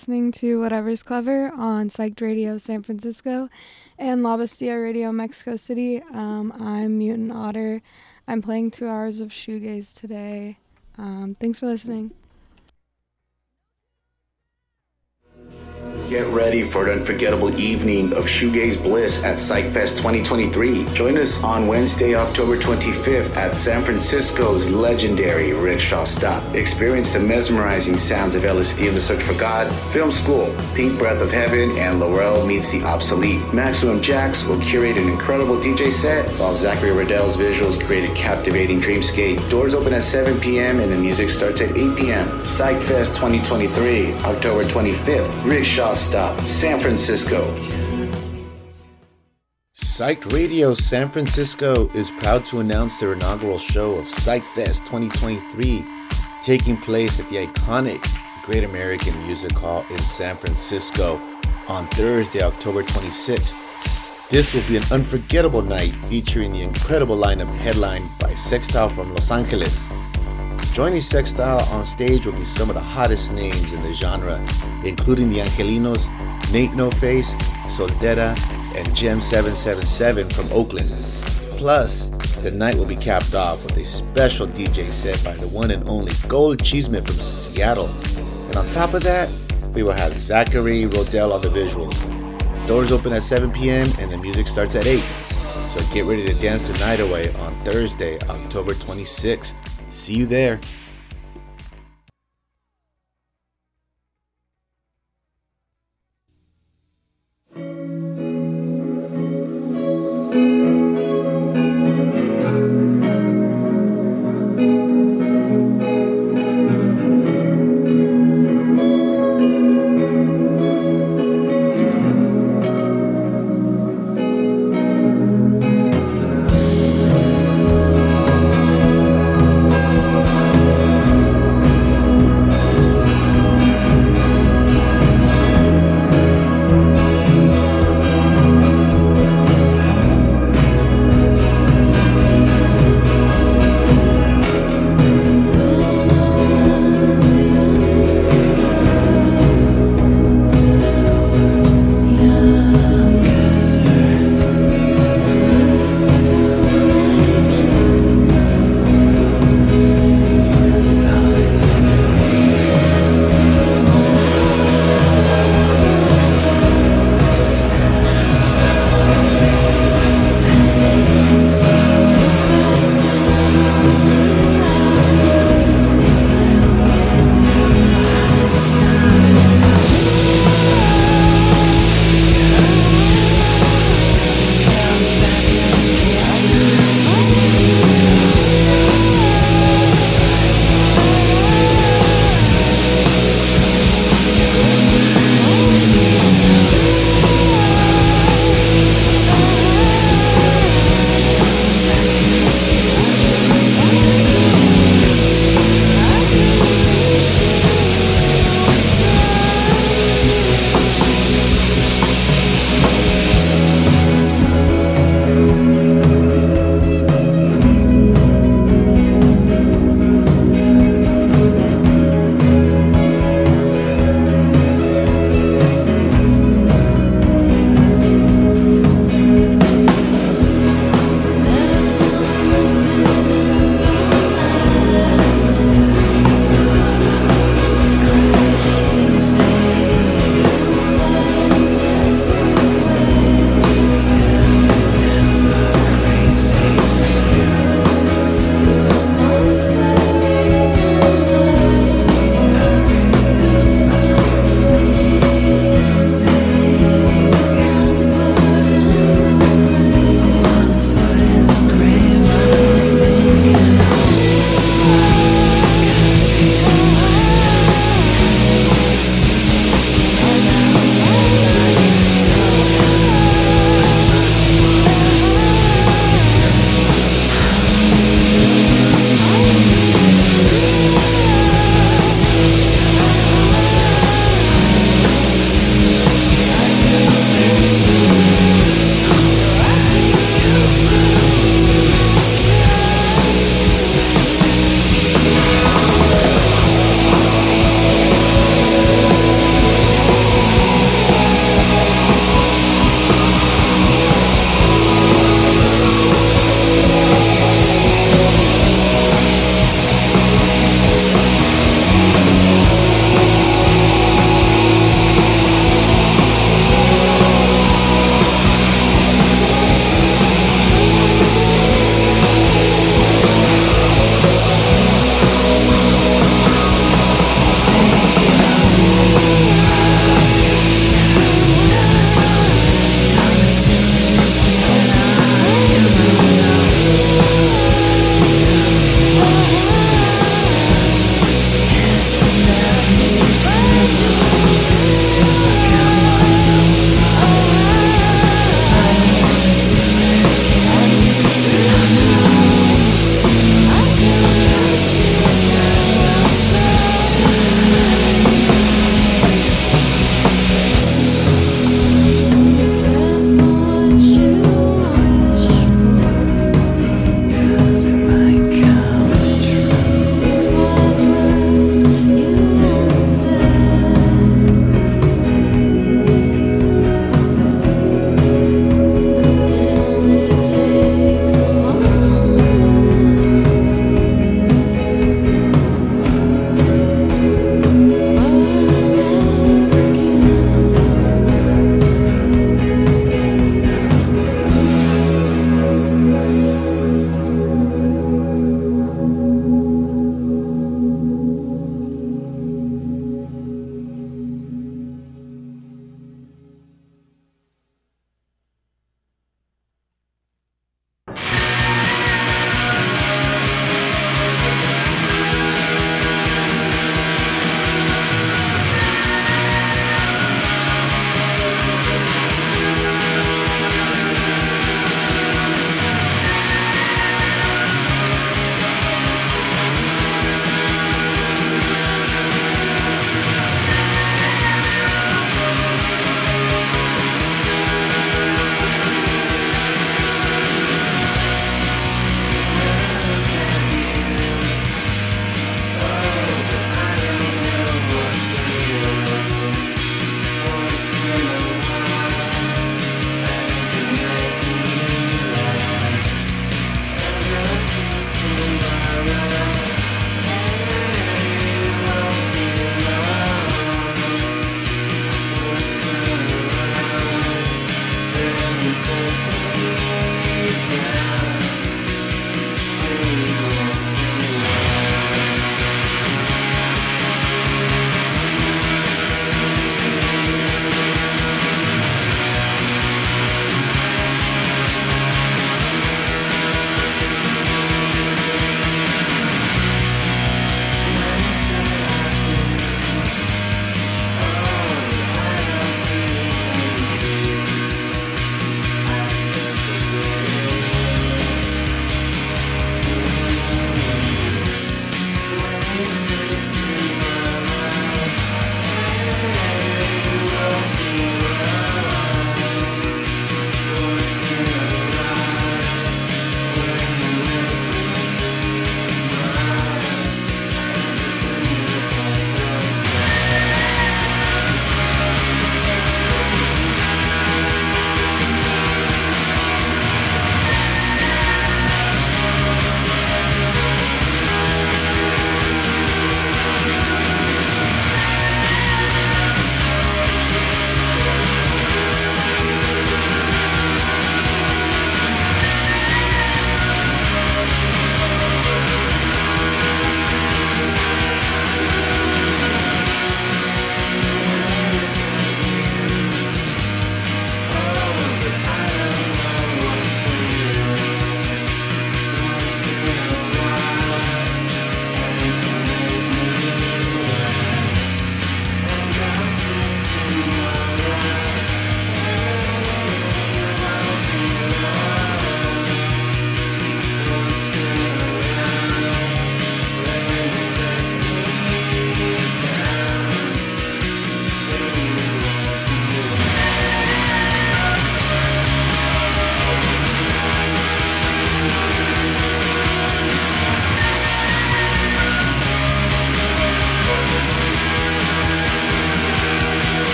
Listening to Whatever's Clever on Psyched Radio San Francisco and La Radio Mexico City. Um, I'm Mutant Otter. I'm playing two hours of shoegaze today. Um, thanks for listening. Get ready for an unforgettable evening of shoegaze bliss at PsychFest 2023. Join us on Wednesday, October 25th at San Francisco's legendary Rickshaw Stop. Experience the mesmerizing sounds of LSD and the Search for God, Film School, Pink Breath of Heaven, and Laurel Meets the Obsolete. Maximum Jax will curate an incredible DJ set, while Zachary Riddell's visuals create a captivating dreamscape. Doors open at 7 p.m. and the music starts at 8 p.m. PsychFest 2023, October 25th, Rickshaw Stop, San Francisco. Psyched Radio San Francisco is proud to announce their inaugural show of Psych Fest 2023, taking place at the iconic Great American Music Hall in San Francisco on Thursday, October 26th. This will be an unforgettable night featuring the incredible lineup headlined by Sextile from Los Angeles, Joining Sextile on stage will be some of the hottest names in the genre, including the Angelinos, Nate No Face, Soltera, and Gem777 from Oakland. Plus, the night will be capped off with a special DJ set by the one and only Gold Cheeseman from Seattle. And on top of that, we will have Zachary Rodell on the visuals. Doors open at 7 p.m. and the music starts at 8. So get ready to dance the night away on Thursday, October 26th. See you there.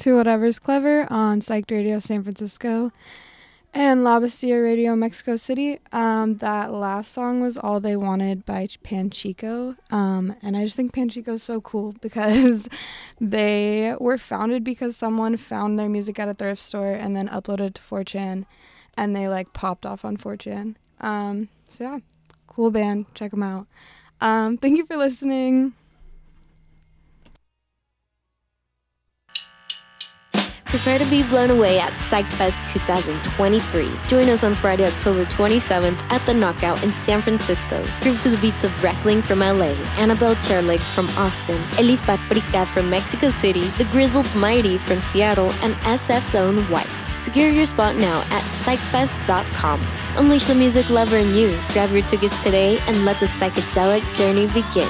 To Whatever's Clever on Psyched Radio San Francisco and La Radio Mexico City. Um, that last song was All They Wanted by Panchiko. Um, and I just think Panchiko is so cool because they were founded because someone found their music at a thrift store and then uploaded to 4chan and they like popped off on 4chan. Um, so yeah, cool band. Check them out. Um, thank you for listening. Prepare to be blown away at PsychFest 2023. Join us on Friday, October 27th at The Knockout in San Francisco. Groove to the beats of Reckling from LA, Annabelle Chairlegs from Austin, Elis Paprika from Mexico City, The Grizzled Mighty from Seattle, and SF's own wife. Secure your spot now at psychfest.com. Unleash the music lover in you. Grab your tickets today and let the psychedelic journey begin.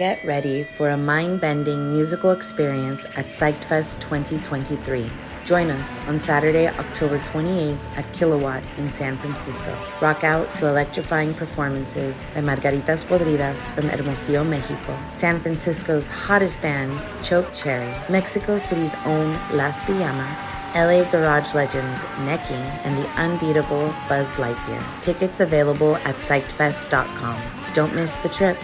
Get ready for a mind bending musical experience at PsychFest 2023. Join us on Saturday, October 28th at Kilowatt in San Francisco. Rock out to electrifying performances by Margaritas Podridas from Hermosillo, Mexico, San Francisco's hottest band, Choke Cherry, Mexico City's own Las Pijamas, LA Garage Legends Necking, and the unbeatable Buzz Lightyear. Tickets available at psychedfest.com. Don't miss the trip.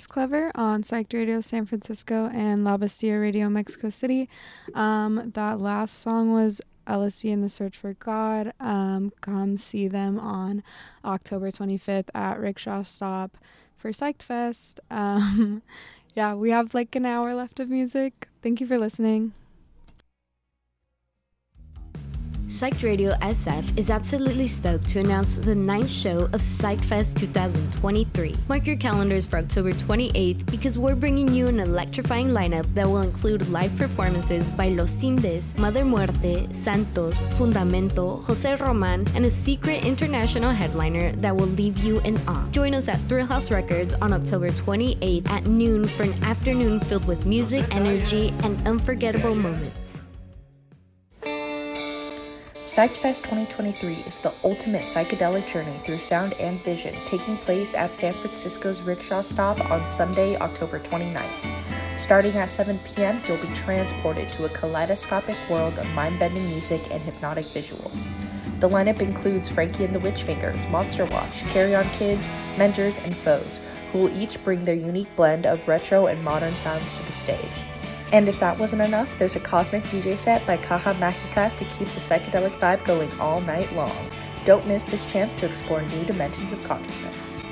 Whatever's Clever on Psyched Radio San Francisco and La Bastilla Radio Mexico City. Um, that last song was LSD and the Search for God. Um, come see them on October 25th at Rickshaw Stop for Psyched Fest. Um, yeah, we have like an hour left of music. Thank you for listening. Psyched Radio SF is absolutely stoked to announce the ninth show of Psyched Fest 2023. Mark your calendars for October 28th because we're bringing you an electrifying lineup that will include live performances by Los Indes, Mother Muerte, Santos, Fundamento, Jose Roman, and a secret international headliner that will leave you in awe. Join us at Thrill House Records on October 28th at noon for an afternoon filled with music, energy, and unforgettable moments. PsychFest 2023 is the ultimate psychedelic journey through sound and vision, taking place at San Francisco's Rickshaw Stop on Sunday, October 29th. Starting at 7 p.m., you'll be transported to a kaleidoscopic world of mind bending music and hypnotic visuals. The lineup includes Frankie and the Witch Fingers, Monster Watch, Carry On Kids, Mentors, and Foes, who will each bring their unique blend of retro and modern sounds to the stage. And if that wasn't enough, there's a cosmic DJ set by Caja Magica to keep the psychedelic vibe going all night long. Don't miss this chance to explore new dimensions of consciousness.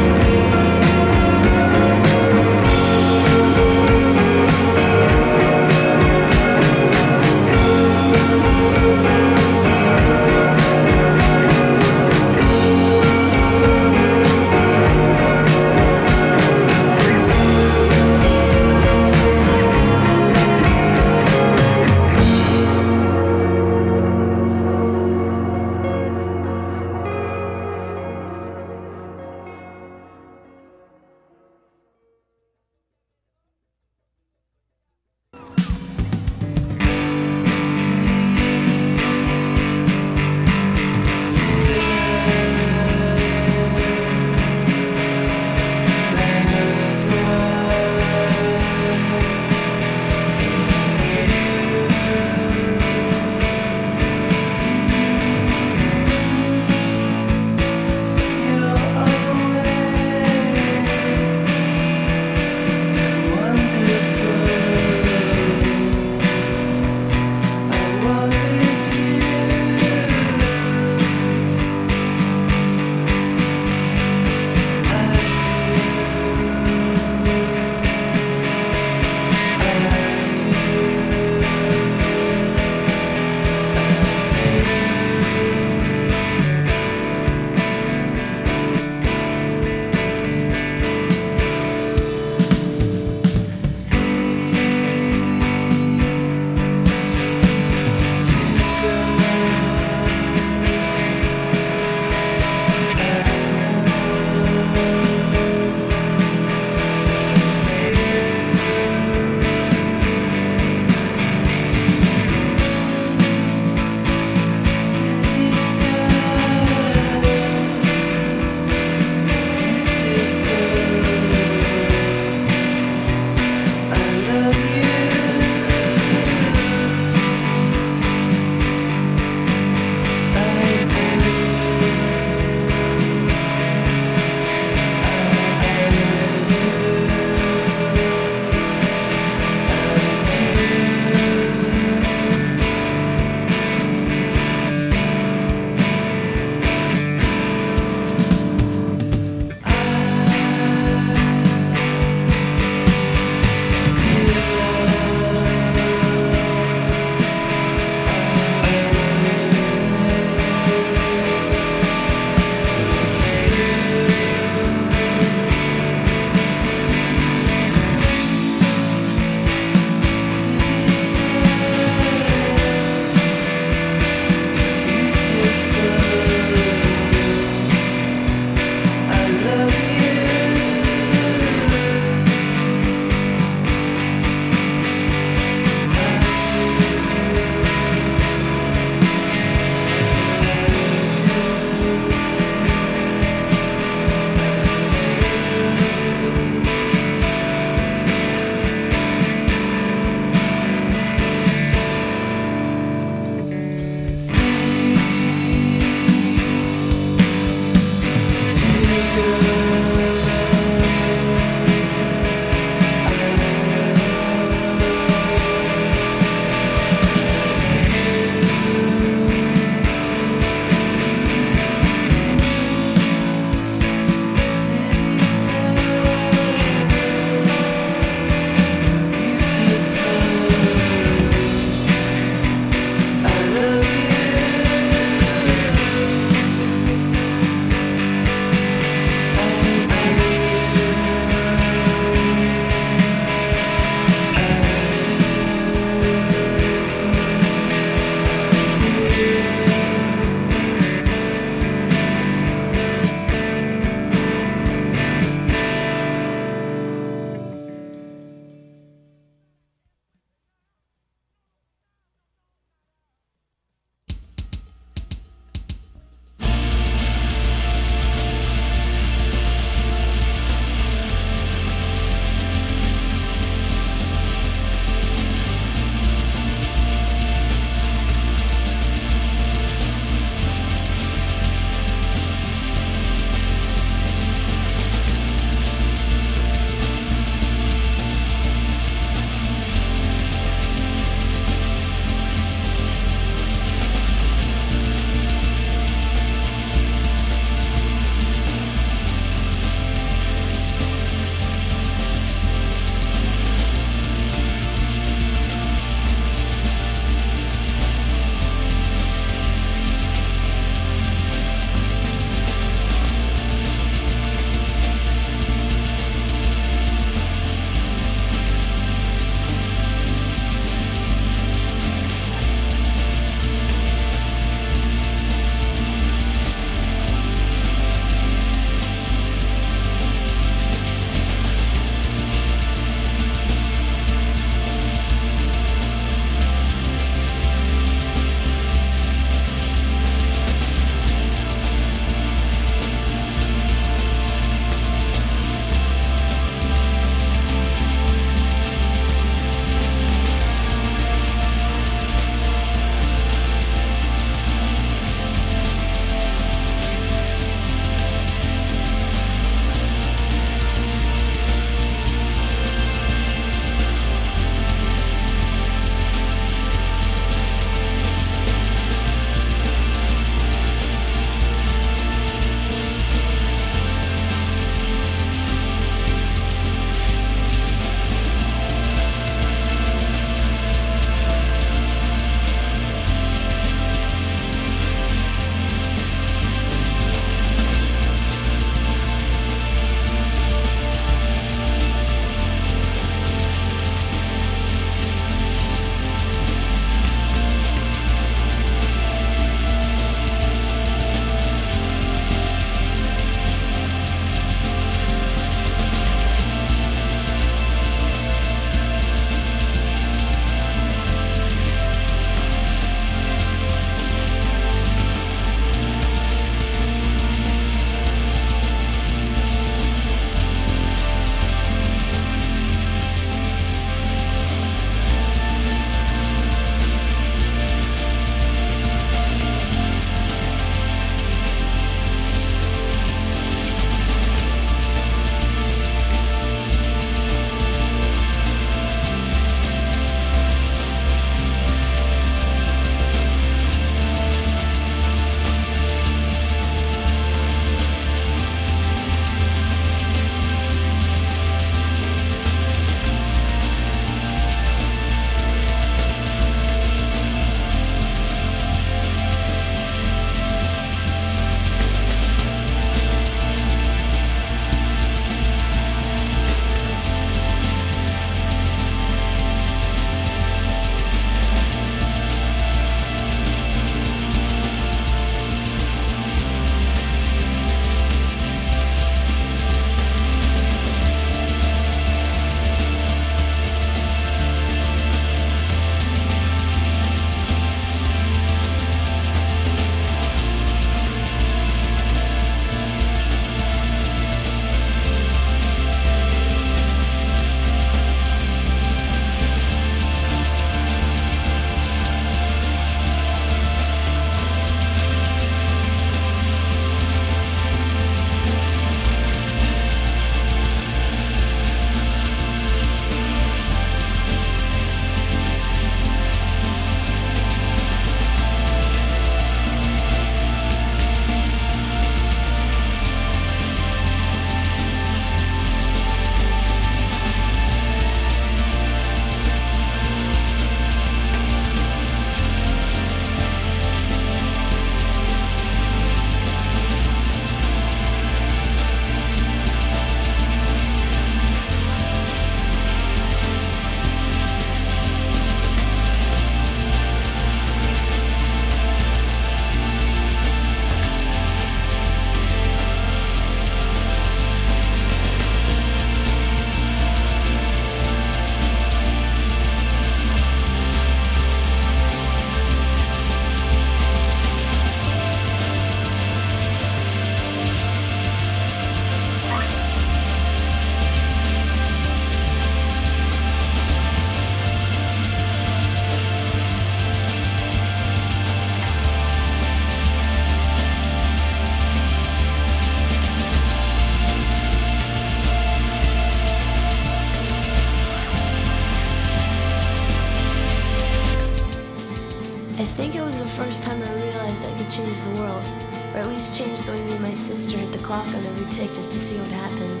Just to see what happened.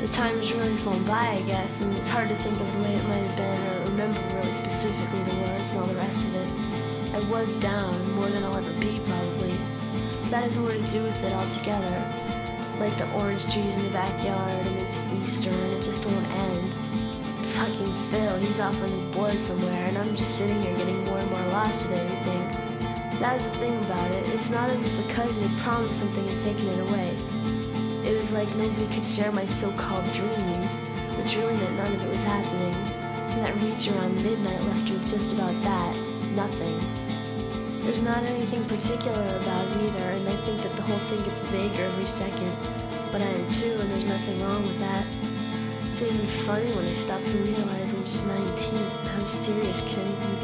The time's really flown by, I guess, and it's hard to think of the way it might have been or remember really specifically the words and all the rest of it. I was down, more than I'll ever be, probably. That has more to do with it altogether. Like the orange trees in the backyard, and it's Easter, and it just won't end. Fucking Phil, he's off on his board somewhere, and I'm just sitting here getting more and more lost with everything. That's the thing about it. It's not as if a cousin had promised something and taken it away. It was like nobody could share my so-called dreams, which really meant none of it was happening. And that reach around midnight left you with just about that, nothing. There's not anything particular about it either, and I think that the whole thing gets vaguer every second. But I am too, and there's nothing wrong with that. It's even funny when I stop to realize I'm just 19. How serious can anything be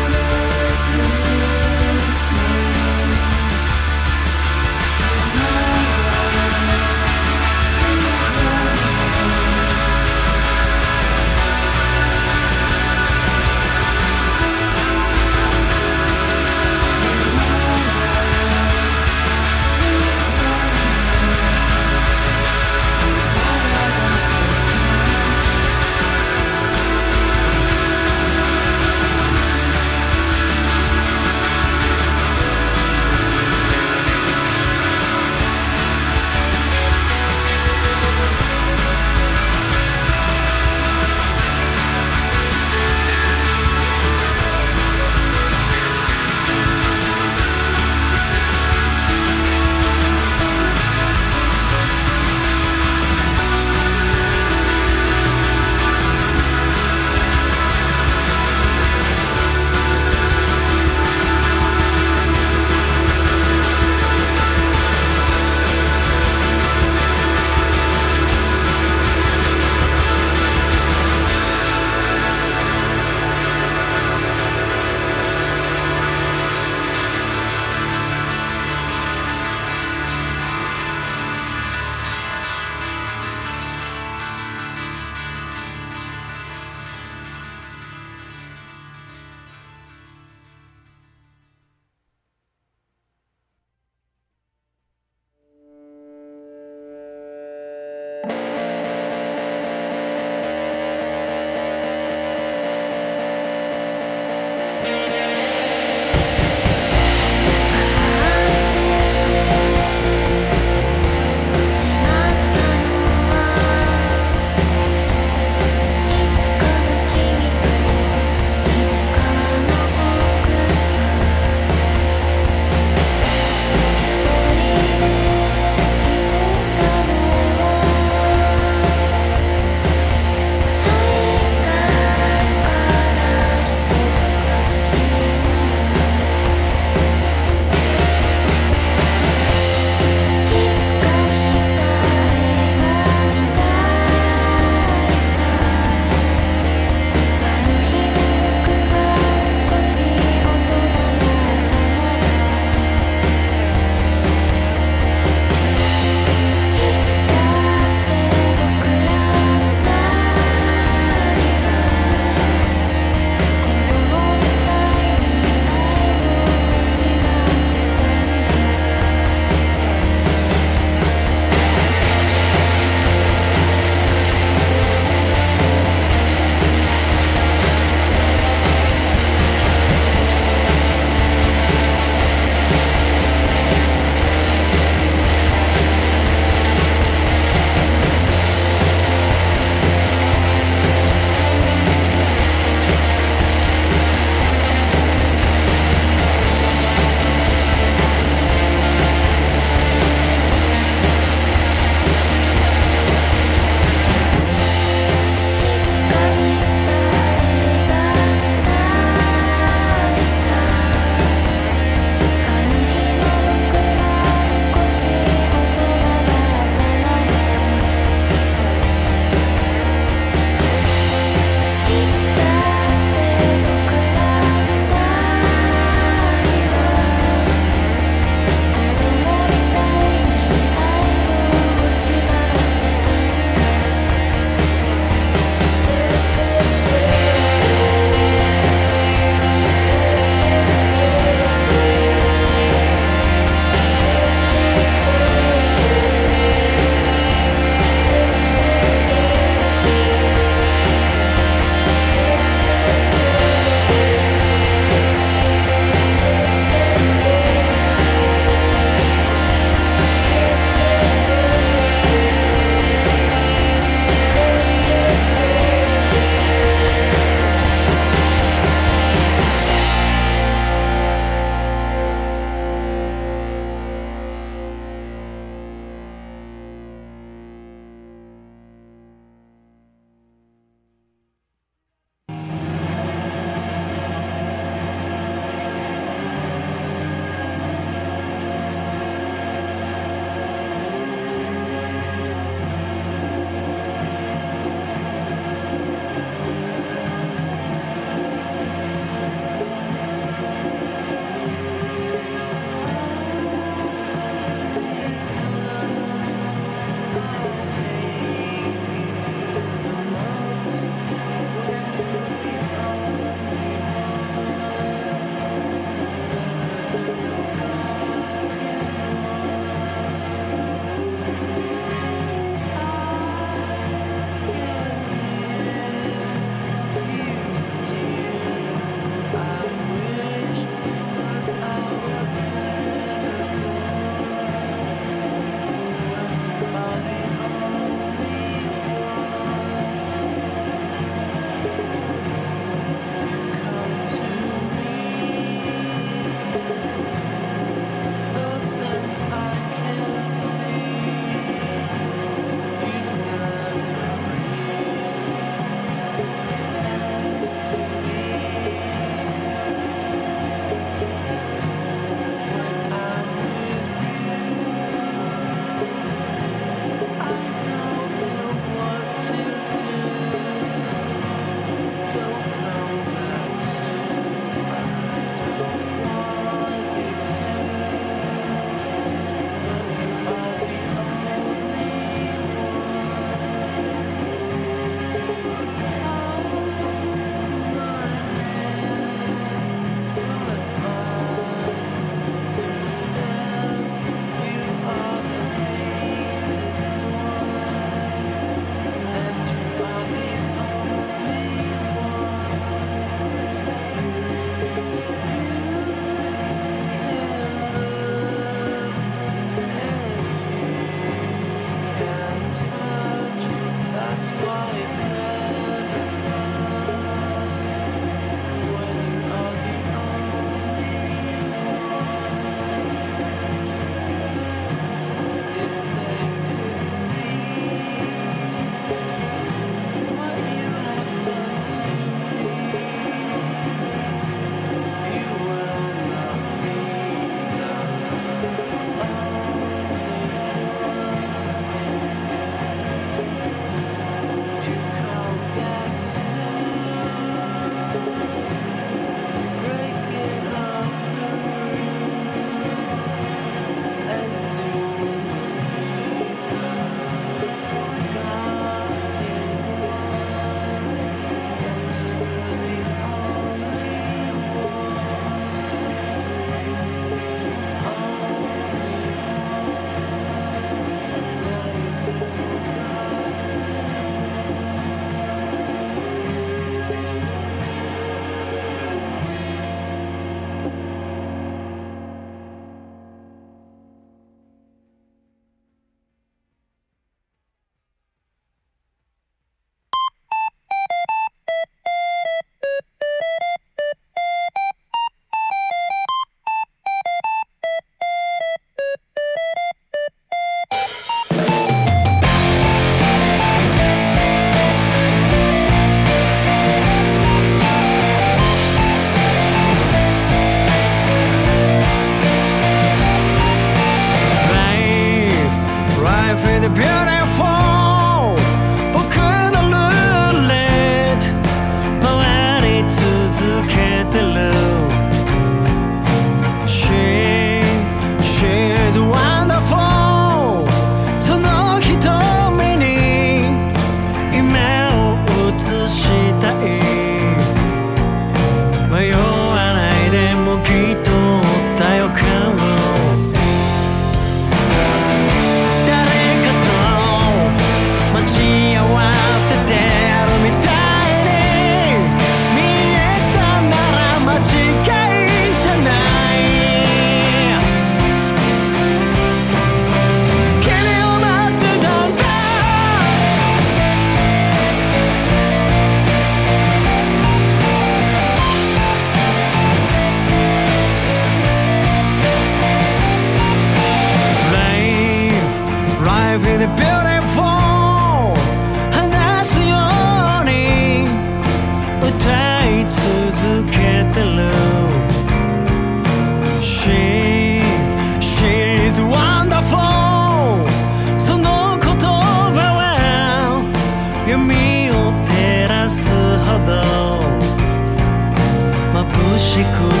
谁哭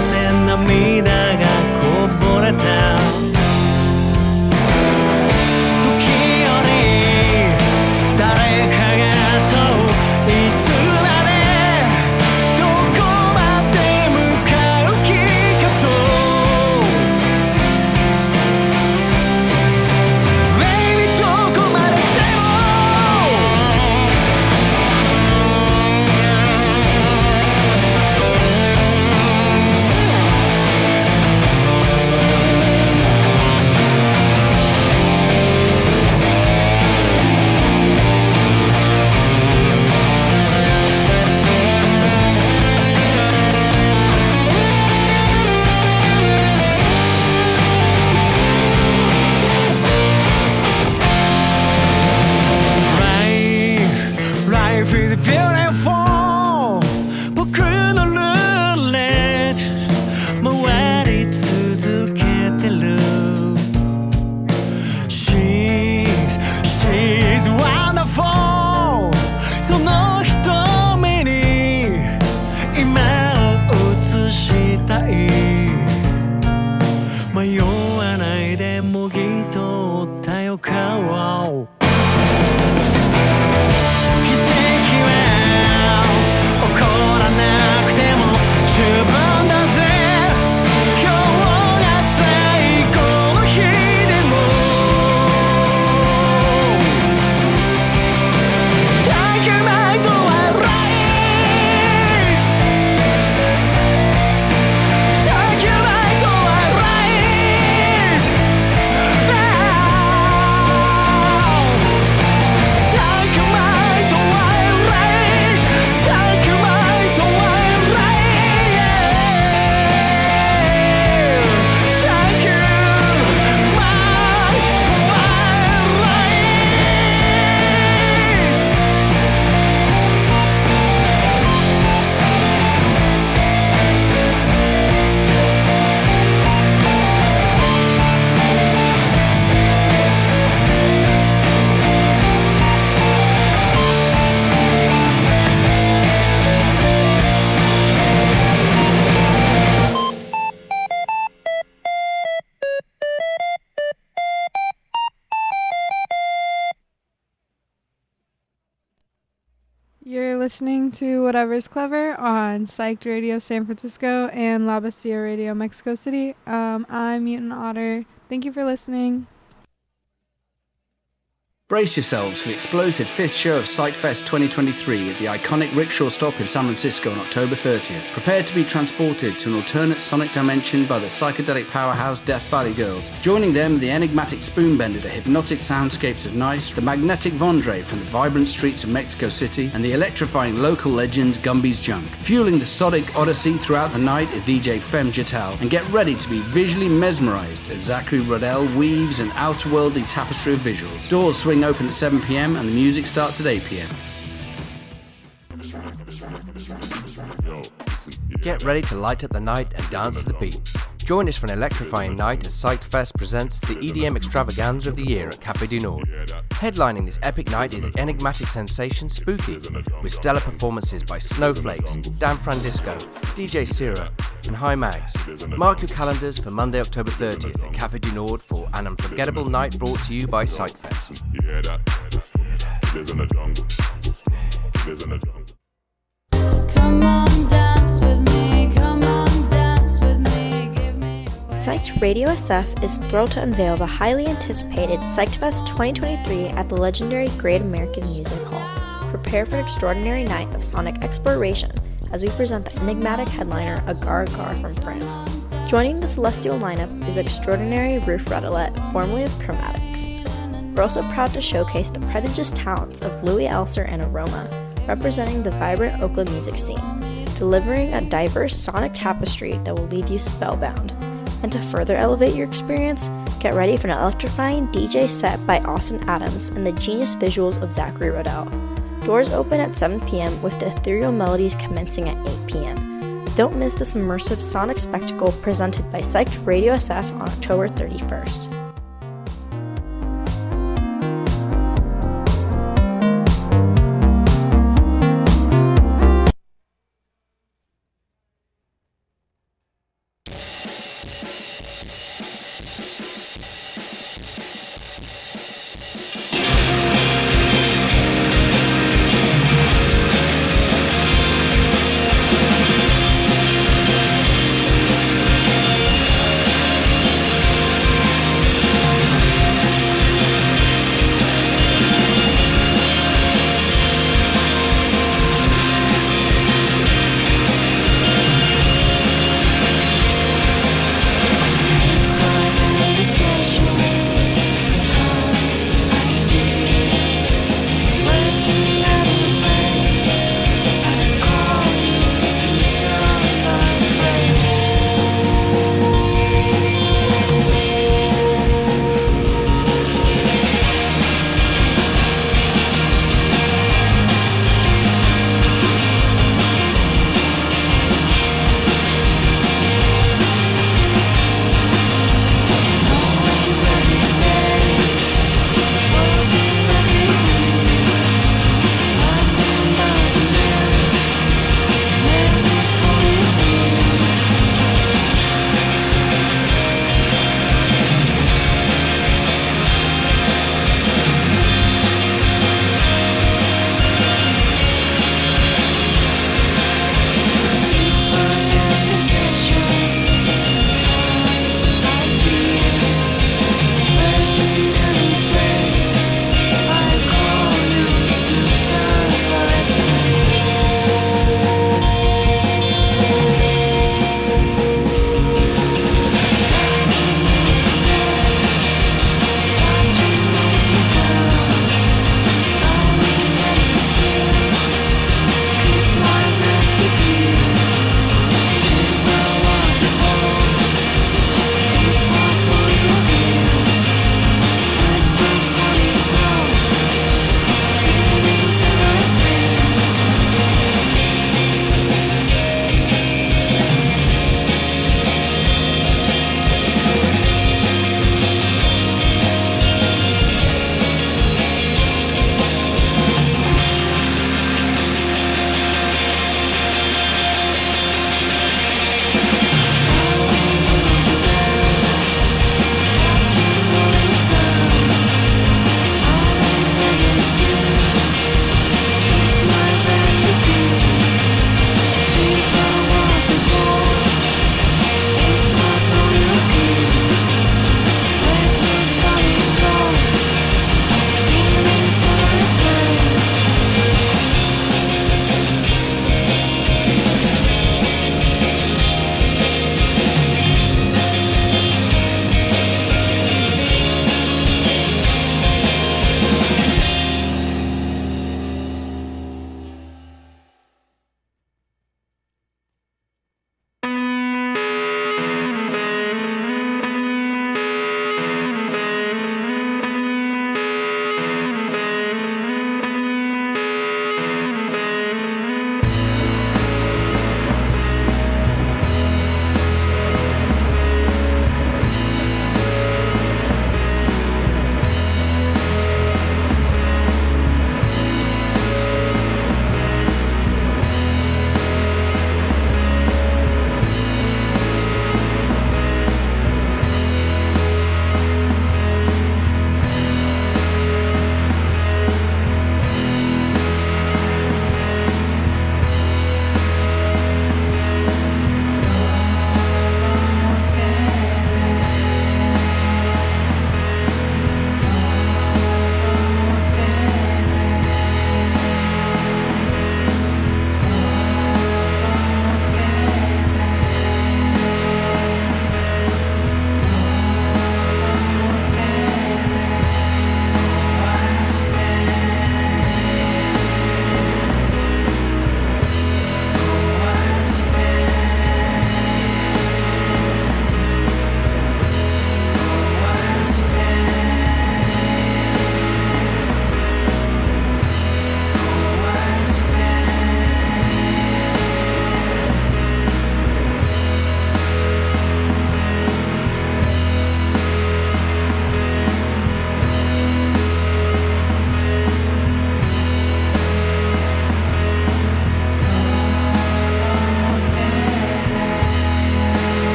Whatever's Clever on Psyched Radio San Francisco and La Radio Mexico City. Um, I'm Mutant Otter. Thank you for listening. Brace yourselves for the explosive fifth show of Psychfest 2023 at the iconic Rickshaw Stop in San Francisco on October 30th. Prepare to be transported to an alternate sonic dimension by the psychedelic powerhouse Death Valley Girls. Joining them the enigmatic Spoonbender, the hypnotic soundscapes of Nice, the magnetic Vondre from the vibrant streets of Mexico City, and the electrifying local legends Gumby's Junk. Fueling the sonic odyssey throughout the night is DJ Fem Jatal, and get ready to be visually mesmerized as Zachary Rodell weaves an outerworldly tapestry of visuals. Doors swing open at 7 pm and the music starts at 8 pm. Get ready to light up the night and dance to the beat. Join us for an electrifying night as Psyched Fest presents the EDM extravaganza of the year at Cafe du Nord. Headlining this epic night is enigmatic sensation Spooky, with stellar performances by Snowflakes, Dan Francisco, DJ Sira, and High Mags. Mark your calendars for Monday, October 30th at Cafe du Nord for an unforgettable night brought to you by Psyched Fest. Come Psyched Radio SF is thrilled to unveil the highly anticipated Psyched Fest 2023 at the legendary Great American Music Hall. Prepare for an extraordinary night of sonic exploration as we present the enigmatic headliner Agar Agar from France. Joining the celestial lineup is extraordinary Ruth Radelet, formerly of Chromatics. We're also proud to showcase the prodigious talents of Louis Elser and Aroma, representing the vibrant Oakland music scene, delivering a diverse sonic tapestry that will leave you spellbound. And to further elevate your experience, get ready for an electrifying DJ set by Austin Adams and the genius visuals of Zachary Rodell. Doors open at 7 p.m. with the ethereal melodies commencing at 8 p.m. Don't miss this immersive sonic spectacle presented by Psyched Radio SF on October 31st.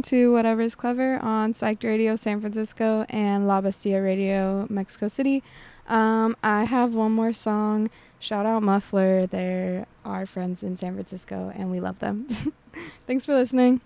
Listening to Whatever's Clever on Psyched Radio San Francisco and La Bastilla Radio Mexico City. Um, I have one more song. Shout out Muffler. They're our friends in San Francisco and we love them. Thanks for listening.